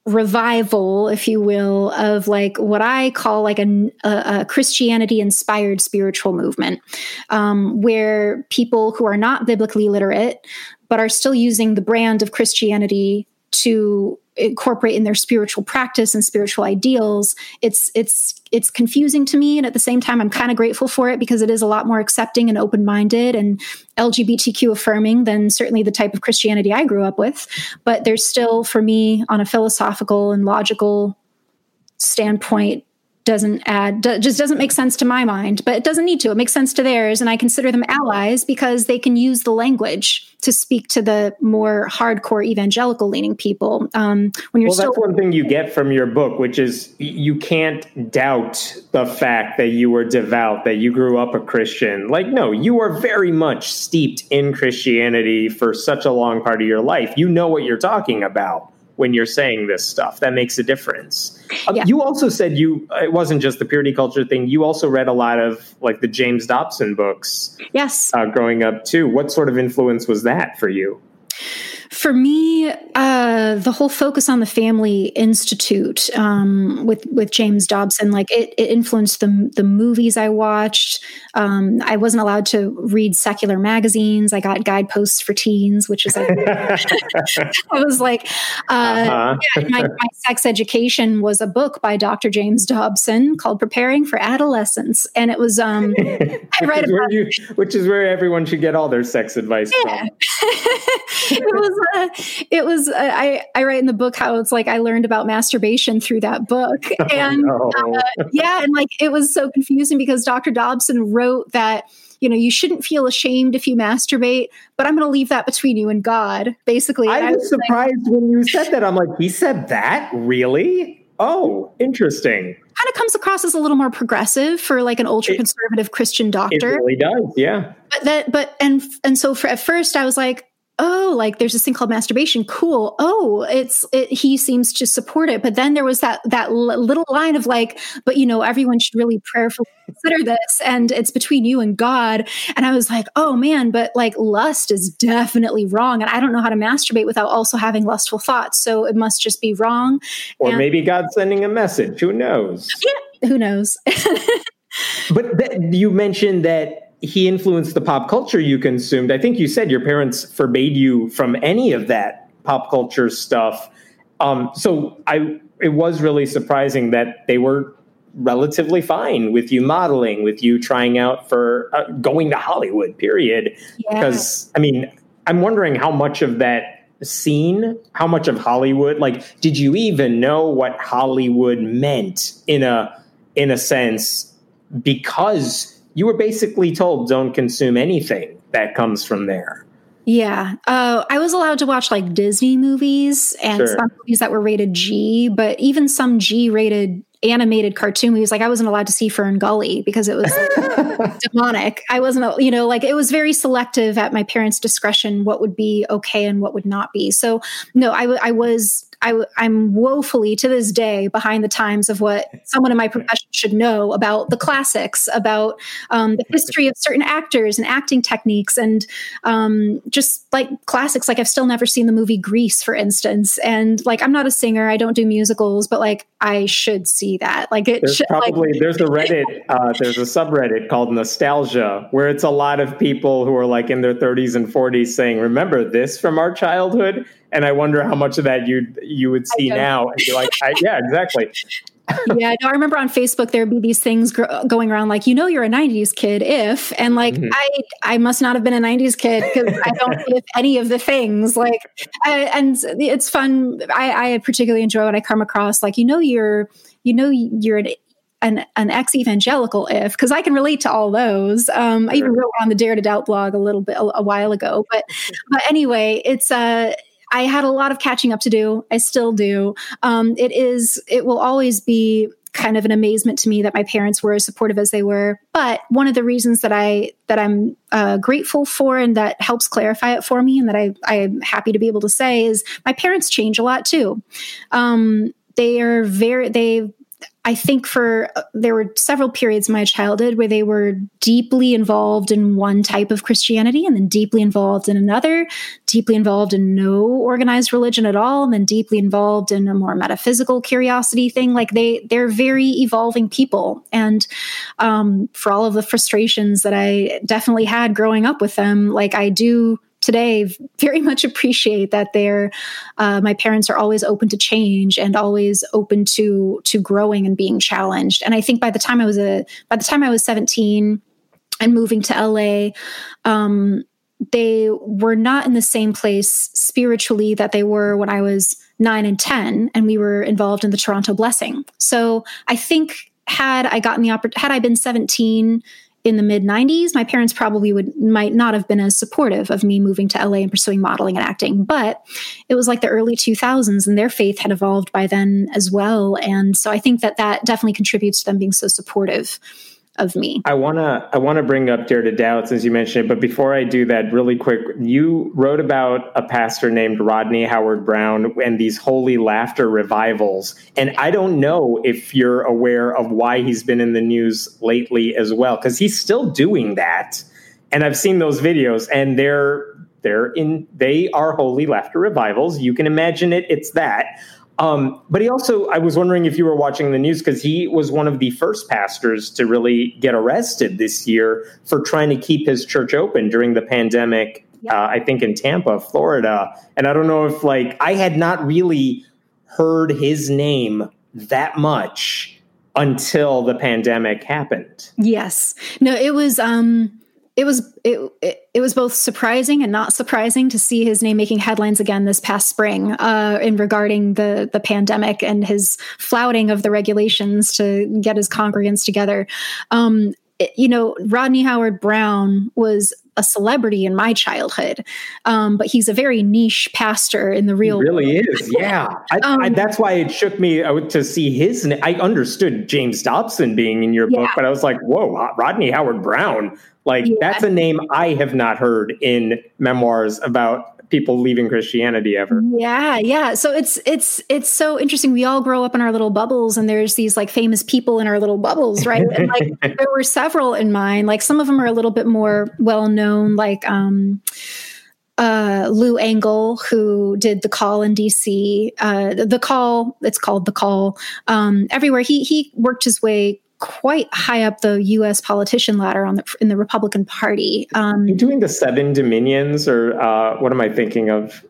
revival, if you will, of like what I call like a, a, a Christianity inspired spiritual movement, um, where people who are not biblically literate but are still using the brand of Christianity to incorporate in their spiritual practice and spiritual ideals. It's it's it's confusing to me and at the same time i'm kind of grateful for it because it is a lot more accepting and open-minded and lgbtq affirming than certainly the type of christianity i grew up with. But there's still for me on a philosophical and logical standpoint doesn't add just doesn't make sense to my mind but it doesn't need to it makes sense to theirs and i consider them allies because they can use the language to speak to the more hardcore evangelical leaning people um, when you're well still- that's one thing you get from your book which is you can't doubt the fact that you were devout that you grew up a christian like no you are very much steeped in christianity for such a long part of your life you know what you're talking about when you're saying this stuff. That makes a difference. Um, yeah. you also said you it wasn't just the purity culture thing. You also read a lot of like the James Dobson books. Yes. Uh, growing up too. What sort of influence was that for you? For me, uh, the whole focus on the Family Institute um, with with James Dobson, like it, it, influenced the the movies I watched. Um, I wasn't allowed to read secular magazines. I got guideposts for teens, which is like *laughs* I was like, uh, uh-huh. yeah, my, my, sex education was a book by Dr. James Dobson called "Preparing for Adolescence," and it was um, *laughs* I read about, you, which is where everyone should get all their sex advice yeah. from. *laughs* it was uh, *laughs* it was uh, I I write in the book how it's like I learned about masturbation through that book, *laughs* oh, and oh, no. uh, yeah, and like it was so confusing because Dr. Dobson wrote that you know you shouldn't feel ashamed if you masturbate, but I'm going to leave that between you and God. Basically, I, I was, was surprised like, when you said that. I'm like, he said that really? Oh, interesting. Kind of comes across as a little more progressive for like an ultra conservative Christian doctor. It really does, yeah. But that, but and and so for at first I was like, oh, like there's this thing called masturbation. Cool. Oh, it's it, he seems to support it. But then there was that that little line of like, but you know, everyone should really prayerfully consider this, and it's between you and God. And I was like, oh man, but like lust is definitely wrong, and I don't know how to masturbate without also having lustful thoughts. So it must just be wrong. Or and, maybe God's sending a message. Who knows? Yeah, who knows? *laughs* but th- you mentioned that he influenced the pop culture you consumed. I think you said your parents forbade you from any of that pop culture stuff. Um, so I, it was really surprising that they were relatively fine with you modeling, with you trying out for uh, going to Hollywood. Period. Yeah. Because I mean, I'm wondering how much of that scene, how much of Hollywood, like, did you even know what Hollywood meant in a in a sense because you were basically told don't consume anything that comes from there. Yeah. Uh, I was allowed to watch like Disney movies and sure. some movies that were rated G, but even some G rated animated cartoon movies, like I wasn't allowed to see Fern Gully because it was like, *laughs* demonic. I wasn't, you know, like it was very selective at my parents' discretion what would be okay and what would not be. So, no, I, I was I, am woefully to this day behind the times of what *laughs* someone in my profession should know about the classics, about um, the history of certain actors and acting techniques, and um, just like classics. Like I've still never seen the movie Grease, for instance, and like I'm not a singer, I don't do musicals, but like I should see that. Like it there's should, probably like, there's a Reddit, uh, there's a subreddit called Nostalgia where it's a lot of people who are like in their 30s and 40s saying, "Remember this from our childhood." And I wonder how much of that you you would see now and be like, I, yeah, exactly. *laughs* yeah, no, I remember on Facebook there'd be these things gr- going around like, you know, you're a '90s kid if, and like, mm-hmm. I I must not have been a '90s kid because I don't *laughs* if any of the things like, I, and it's fun. I, I particularly enjoy when I come across like, you know, you're you know you're an an, an ex evangelical if because I can relate to all those. Um, I even wrote on the Dare to Doubt blog a little bit a, a while ago, but but anyway, it's uh I had a lot of catching up to do. I still do. Um, it is, it will always be kind of an amazement to me that my parents were as supportive as they were. But one of the reasons that I that I'm uh, grateful for and that helps clarify it for me, and that I I'm happy to be able to say is my parents change a lot too. Um, they are very they I think for uh, there were several periods in my childhood where they were deeply involved in one type of Christianity and then deeply involved in another, deeply involved in no organized religion at all, and then deeply involved in a more metaphysical curiosity thing. Like they they're very evolving people, and um, for all of the frustrations that I definitely had growing up with them, like I do today very *laughs* much appreciate that they're uh, my parents are always open to change and always open to to growing and being challenged. And i think by the time i was a by the time i was 17 and moving to la um, they were not in the same place spiritually that they were when i was 9 and 10 and we were involved in the toronto blessing. So i think had i gotten the opportunity had i been 17 in the mid 90s my parents probably would might not have been as supportive of me moving to LA and pursuing modeling and acting but it was like the early 2000s and their faith had evolved by then as well. And so I think that that definitely contributes to them being so supportive of me. I want to I want to bring up Dare to Doubt since you mentioned it, but before I do that, really quick, you wrote about a pastor named Rodney Howard-Browne and these holy laughter revivals, and I don't know if you're aware of why he's been in the news lately as well, because he's still doing that, and I've seen those videos, and they're they're in they are holy laughter revivals. You can imagine it. It's that. Um, but he also, I was wondering if you were watching the news because he was one of the first pastors to really get arrested this year for trying to keep his church open during the pandemic. Uh, I think in Tampa, Florida. And I don't know if like I had not really heard his name that much until the pandemic happened. Yes. No, it was um it was it, it, it was both surprising and not surprising to see his name making headlines again this past spring uh, in regarding the the pandemic and his flouting of the regulations to get his congregants together. Um, it, you know, Rodney Howard-Browne was a celebrity in my childhood, um, but he's a very niche pastor in the real. He really is, yeah. I, um, I, that's why it shook me uh, to see his. I understood James Dobson being in your yeah. book, but I was like, "Whoa, Rodney Howard-Browne. Like yeah. that's a name I have not heard in memoirs about people leaving Christianity ever. Yeah, yeah. So it's it's it's so interesting. We all grow up in our little bubbles, and there's these like famous people in our little bubbles, right? and like *laughs* there were several in mine. Like some of them are a little bit more well known, like um uh, Lou Engle, who did the call in DC, uh, the call, it's called the call, um, everywhere. He, he worked his way quite high up the U.S. politician ladder on the, in the Republican Party. Um, You're doing the seven dominions, or uh, what am I thinking of?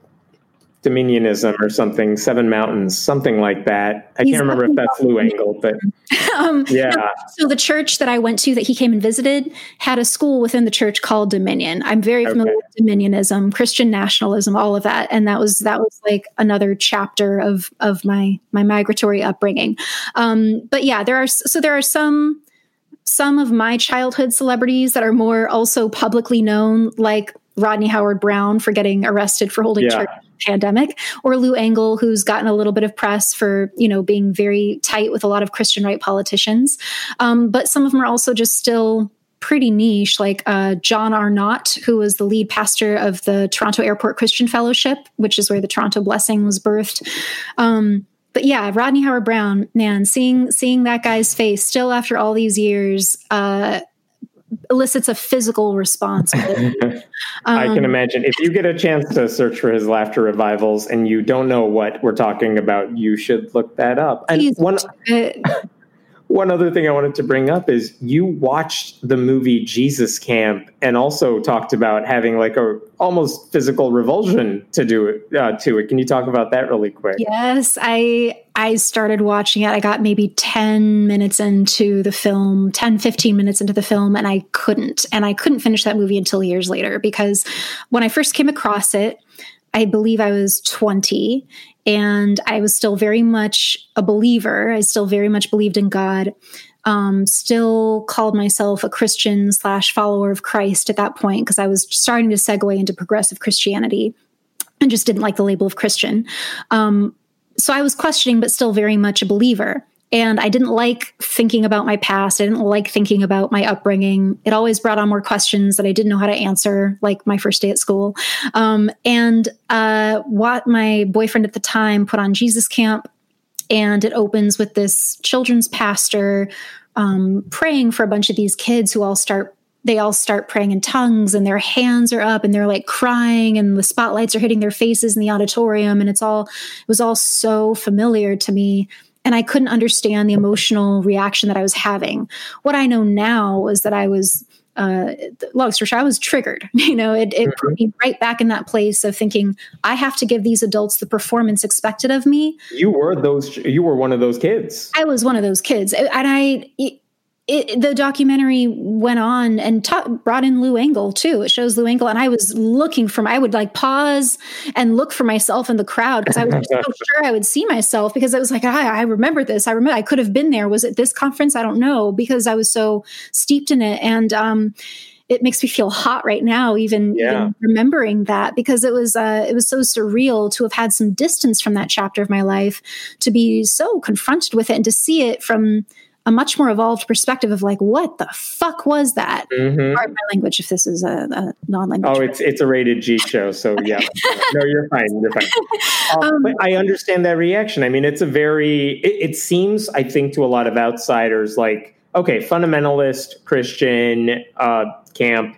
Dominionism or something, Seven Mountains, something like that. I can't remember if that's Lou Engle, but *laughs* um, yeah. No, so the church that I went to that he came and visited had a school within the church called Dominion. I'm very familiar okay. with Dominionism, Christian nationalism, all of that, and that was that was like another chapter of of my my migratory upbringing. Um, but yeah, there are so there are some some of my childhood celebrities that are more also publicly known, like Rodney Howard-Browne for getting arrested for holding yeah. church pandemic, or Lou Engle, who's gotten a little bit of press for you know being very tight with a lot of Christian right politicians. Um, but some of them are also just still pretty niche, like uh, John Arnott, who was the lead pastor of the Toronto Airport Christian Fellowship, which is where the Toronto Blessing was birthed. Um, but yeah, Rodney Howard-Browne, man, seeing seeing that guy's face still after all these years, uh, elicits a physical response. um, *laughs* I can um, imagine if you get a chance to search for his laughter revivals and you don't know what we're talking about, you should look that up. And one. One other thing I wanted to bring up is you watched the movie Jesus Camp and also talked about having like a almost physical revulsion to do it uh, to it. Can you talk about that really quick? Yes, I I started watching it. I got maybe 10 minutes into the film, 10 15 minutes into the film and I couldn't. And I couldn't finish that movie until years later because when I first came across it, I believe I was 20 and I was still very much a believer. I still very much believed in God. Um, still called myself a Christian slash follower of Christ at that point because I was starting to segue into progressive Christianity and just didn't like the label of Christian. Um, so I was questioning, but still very much a believer. And I didn't like thinking about my past. I didn't like thinking about my upbringing. It always brought on more questions that I didn't know how to answer, like my first day at school. Um, and uh, what my boyfriend at the time put on Jesus Camp, and it opens with this children's pastor um, praying for a bunch of these kids who all start they all start praying in tongues and their hands are up and they're like crying and the spotlights are hitting their faces in the auditorium and it's all it was all so familiar to me and I couldn't understand the emotional reaction that I was having. What I know now is that I was uh, long story short, I was triggered. *laughs* You know, it, it mm-hmm. put me right back in that place of thinking I have to give these adults the performance expected of me. You were those. You were one of those kids. I was one of those kids, and I. It, the documentary went on and brought in Lou Engle too. It shows Lou Engle, and I was looking for. I would like pause and look for myself in the crowd because I was so *laughs* sure I would see myself because it was like I, I remember this. I remember I could have been there. Was it this conference? I don't know because I was so steeped in it, and um, it makes me feel hot right now, even, yeah. even remembering that because it was uh, it was so surreal to have had some distance from that chapter of my life, to be so confronted with it, and to see it from a much more evolved perspective of like, what the fuck was that? Mm-hmm. Pardon my language if this is a, a non-language. Oh, it's it's a rated G show, so *laughs* yeah. no, you're fine. You're fine. *laughs* Um, um, but I understand that reaction. I mean, it's a very. It, it seems, I think, to a lot of outsiders, like okay, fundamentalist Christian uh, camp.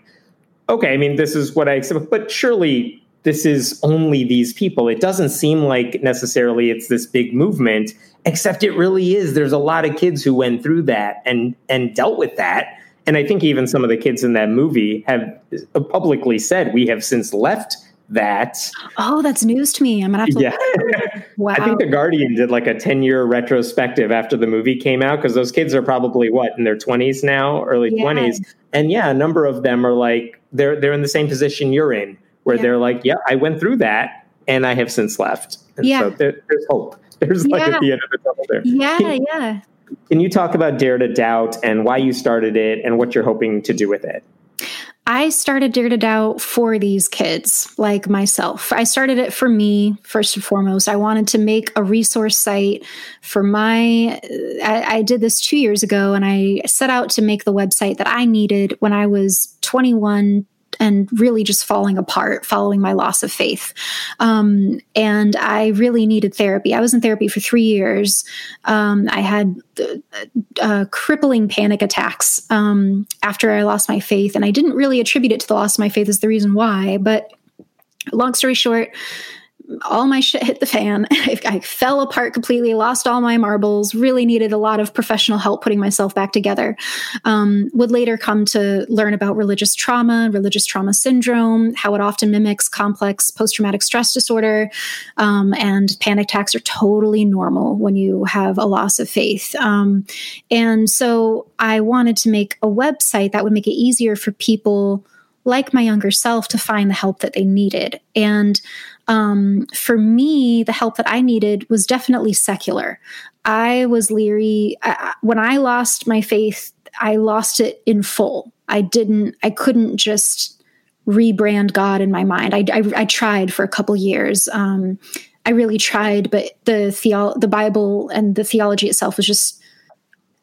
Okay, I mean, this is what I expect, but surely this is only these people. It doesn't seem like necessarily it's this big movement except it really is. There's a lot of kids who went through that and and dealt with that. And i think even some of the kids in that movie have publicly said we have since left that. Oh that's news to me. I'm gonna have to yeah. wow. *laughs* i think the guardian did like a 10 year retrospective after the movie came out because those kids are probably what in their 20s now early yeah. 20s and yeah a number of them are like they're they're in the same position you're in where yeah. they're like yeah i went through that and i have since left and yeah. so there, there's hope *laughs* there's like yeah. at the end of the tunnel there. Yeah, can, yeah. Can you talk about Dare to Doubt and why you started it and what you're hoping to do with it? I started Dare to Doubt for these kids like myself. I started it for me first and foremost. I wanted to make a resource site for my. I, I, did this two years ago, and I set out to make the website that I needed when I was 21 and really just falling apart following my loss of faith. Um, and I really needed therapy. I was in therapy for three years. Um, I had uh, uh, crippling panic attacks um, after I lost my faith, and I didn't really attribute it to the loss of my faith as the reason why. But long story short, all my shit hit the fan. *laughs* I, I, fell apart completely, lost all my marbles, really needed a lot of professional help putting myself back together. Um, would later come to learn about religious trauma, religious trauma syndrome, how it often mimics complex post traumatic stress disorder. Um, and panic attacks are totally normal when you have a loss of faith. Um, and so I wanted to make a website that would make it easier for people like my younger self to find the help that they needed. And um, for me, the help that I needed was definitely secular. I was leery. I, when I lost my faith, I lost it in full. I didn't, I couldn't just rebrand God in my mind. I, I, I tried for a couple years. Um, I really tried, but the theo- the Bible and the theology itself was just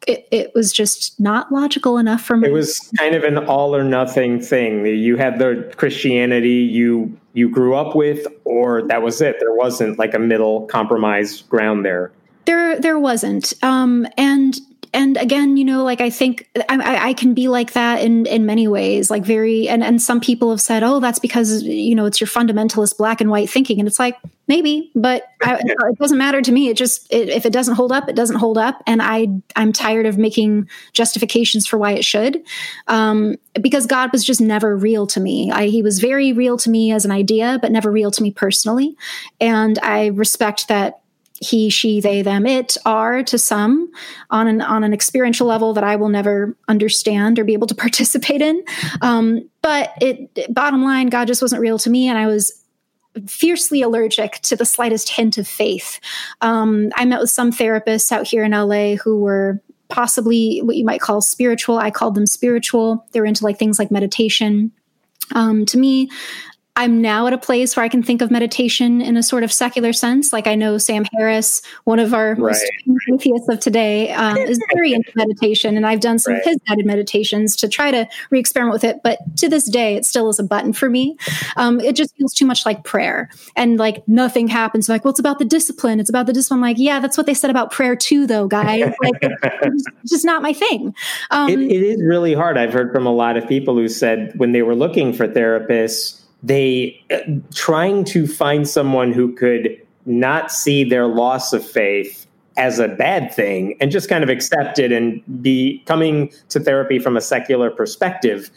it, it, was just not logical enough for me. It was kind of an all or nothing thing. You had the Christianity you you grew up with, or that was it. There wasn't like a middle compromise ground there. There there wasn't. Um, and and again, you know, like I think I, I, can be like that in in many ways, like very. And and some people have said, oh, that's because you know it's your fundamentalist black and white thinking, and it's like maybe, but *laughs* I, it doesn't matter to me. It just it, if it doesn't hold up, it doesn't hold up, and I I'm tired of making justifications for why it should, um, because God was just never real to me. I, he was very real to me as an idea, but never real to me personally, and I respect that he, she, they, them, it are to some on an on an experiential level that I will never understand or be able to *laughs* participate in. Um, but it bottom line, God just wasn't real to me, and I was fiercely allergic to the slightest hint of faith. Um, I met with some therapists out here in LA who were possibly what you might call spiritual. I called them spiritual. They were into like things like meditation. Um, to me, I'm now at a place where I can think of meditation in a sort of secular sense. Like I know Sam Harris, one of our right. most atheists of today, um, is very into meditation, and I've done some right. of his guided meditations to try to re-experiment with it. But to this day, it still is a button for me. Um, it just feels too much like prayer, and like nothing happens. Like, well, it's about the discipline. It's about the discipline. I'm like, yeah, that's what they said about prayer too, though, guys. *laughs* Like, it's just not my thing. Um, it, it is really hard. I've heard from a lot of people who said when they were looking for therapists they uh, trying to find someone who could not see their loss of faith as a bad thing and just kind of accept it and be coming to therapy from a secular perspective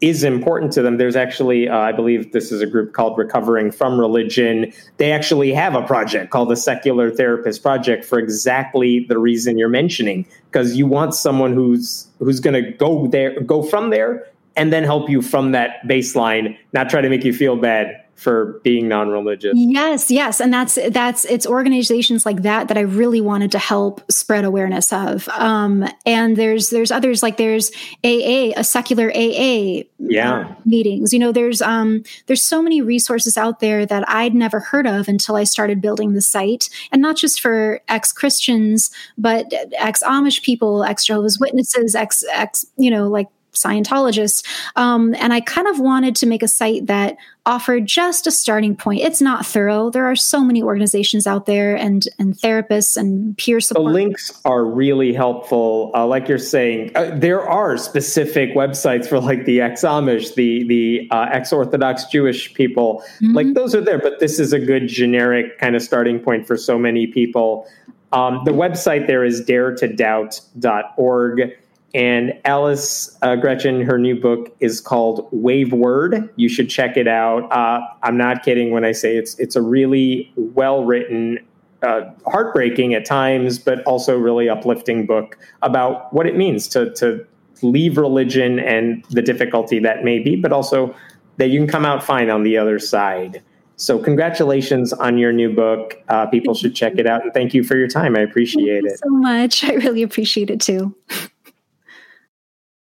is important to them. There's actually, uh, I believe this is a group called Recovering from Religion. They actually have a project called the Secular Therapist Project for exactly the reason you're mentioning, because you want someone who's who's going to go there, go from there, and then help you from that baseline, not try to make you feel bad for being non-religious. Yes, yes, and that's that's it's organizations like that that I really wanted to help spread awareness of. Um, and there's there's others like there's AA, a secular AA yeah meetings. You know, there's um there's so many resources out there that I'd never heard of until I started building the site, and not just for ex Christians, but ex Amish people, ex Jehovah's Witnesses, ex ex you know like Scientologist. Um, and I kind of wanted to make a site that offered just a starting point. It's not thorough. There are so many organizations out there and, and therapists and peer support. The links are really helpful. Uh, like you're saying, uh, there are specific websites for like the ex Amish, the, the uh, ex Orthodox Jewish people. Mm-hmm. Like those are there, but this is a good generic kind of starting point for so many people. Um, the website there is daretoDoubt.org. And Alice uh, Greczyn, her new book is called Wayward. You should check it out. Uh, I'm not kidding when I say it's it's a really well written, uh, heartbreaking at times, but also really uplifting book about what it means to to leave religion and the difficulty that may be, but also that you can come out fine on the other side. So, congratulations on your new book. Uh, people should check it out. And thank you for your time. I appreciate thank it. so much. *laughs* I really appreciate it too.